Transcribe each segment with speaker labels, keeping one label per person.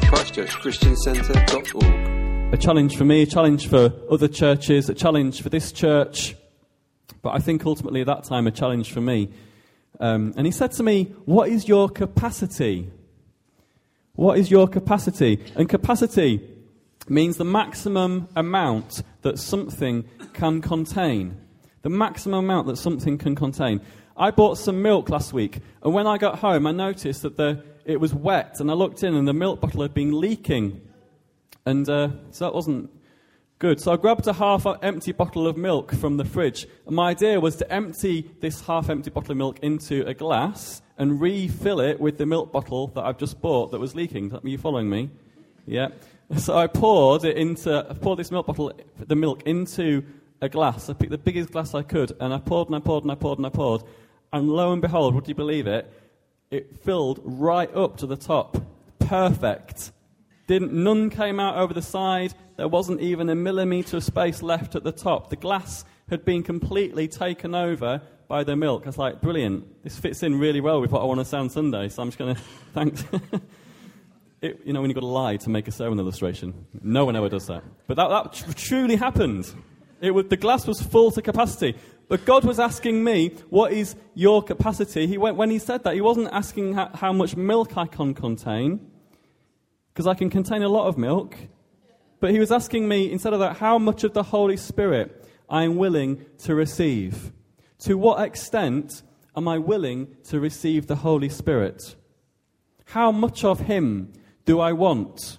Speaker 1: christchurchchristiancentre.org.
Speaker 2: A challenge for me, a challenge for other churches, a challenge for this church, but I think ultimately at that time a challenge for me. Um, and he said to me, What is your capacity? What is your capacity? And capacity means the maximum amount that something can contain. The maximum amount that something can contain. I bought some milk last week, and when I got home, I noticed that the, it was wet, and I looked in, and the milk bottle had been leaking. And uh, so that wasn't good. So I grabbed a half empty bottle of milk from the fridge, and my idea was to empty this half empty bottle of milk into a glass and refill it with the milk bottle that I've just bought that was leaking. Are you following me? Yeah. So I poured it into, I poured this milk bottle, the milk into a glass. I picked the biggest glass I could, and I poured and I poured and I poured and I poured. And lo and behold, would you believe it? It filled right up to the top. Perfect. Didn't, none came out over the side. There wasn't even a millimetre of space left at the top. The glass had been completely taken over by the milk. I was like, brilliant. This fits in really well with what I want to on Sunday, so I'm just going to, thanks. it, you know, when you've got to lie to make a sermon illustration. No one ever does that. But that, that tr- truly happened. It was, the glass was full to capacity. But God was asking me, what is your capacity? He went, when he said that, he wasn't asking how, how much milk I can contain, because I can contain a lot of milk. But he was asking me, instead of that, how much of the Holy Spirit I am willing to receive. To what extent am I willing to receive the Holy Spirit? How much of him do I want?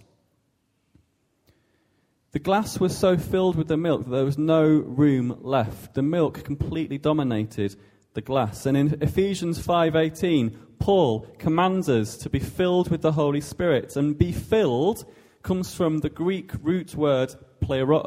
Speaker 2: The glass was so filled with the milk that there was no room left. The milk completely dominated the glass. And in Ephesians 5:18, Paul commands us to be filled with the Holy Spirit. And be filled comes from the Greek root word pleroo,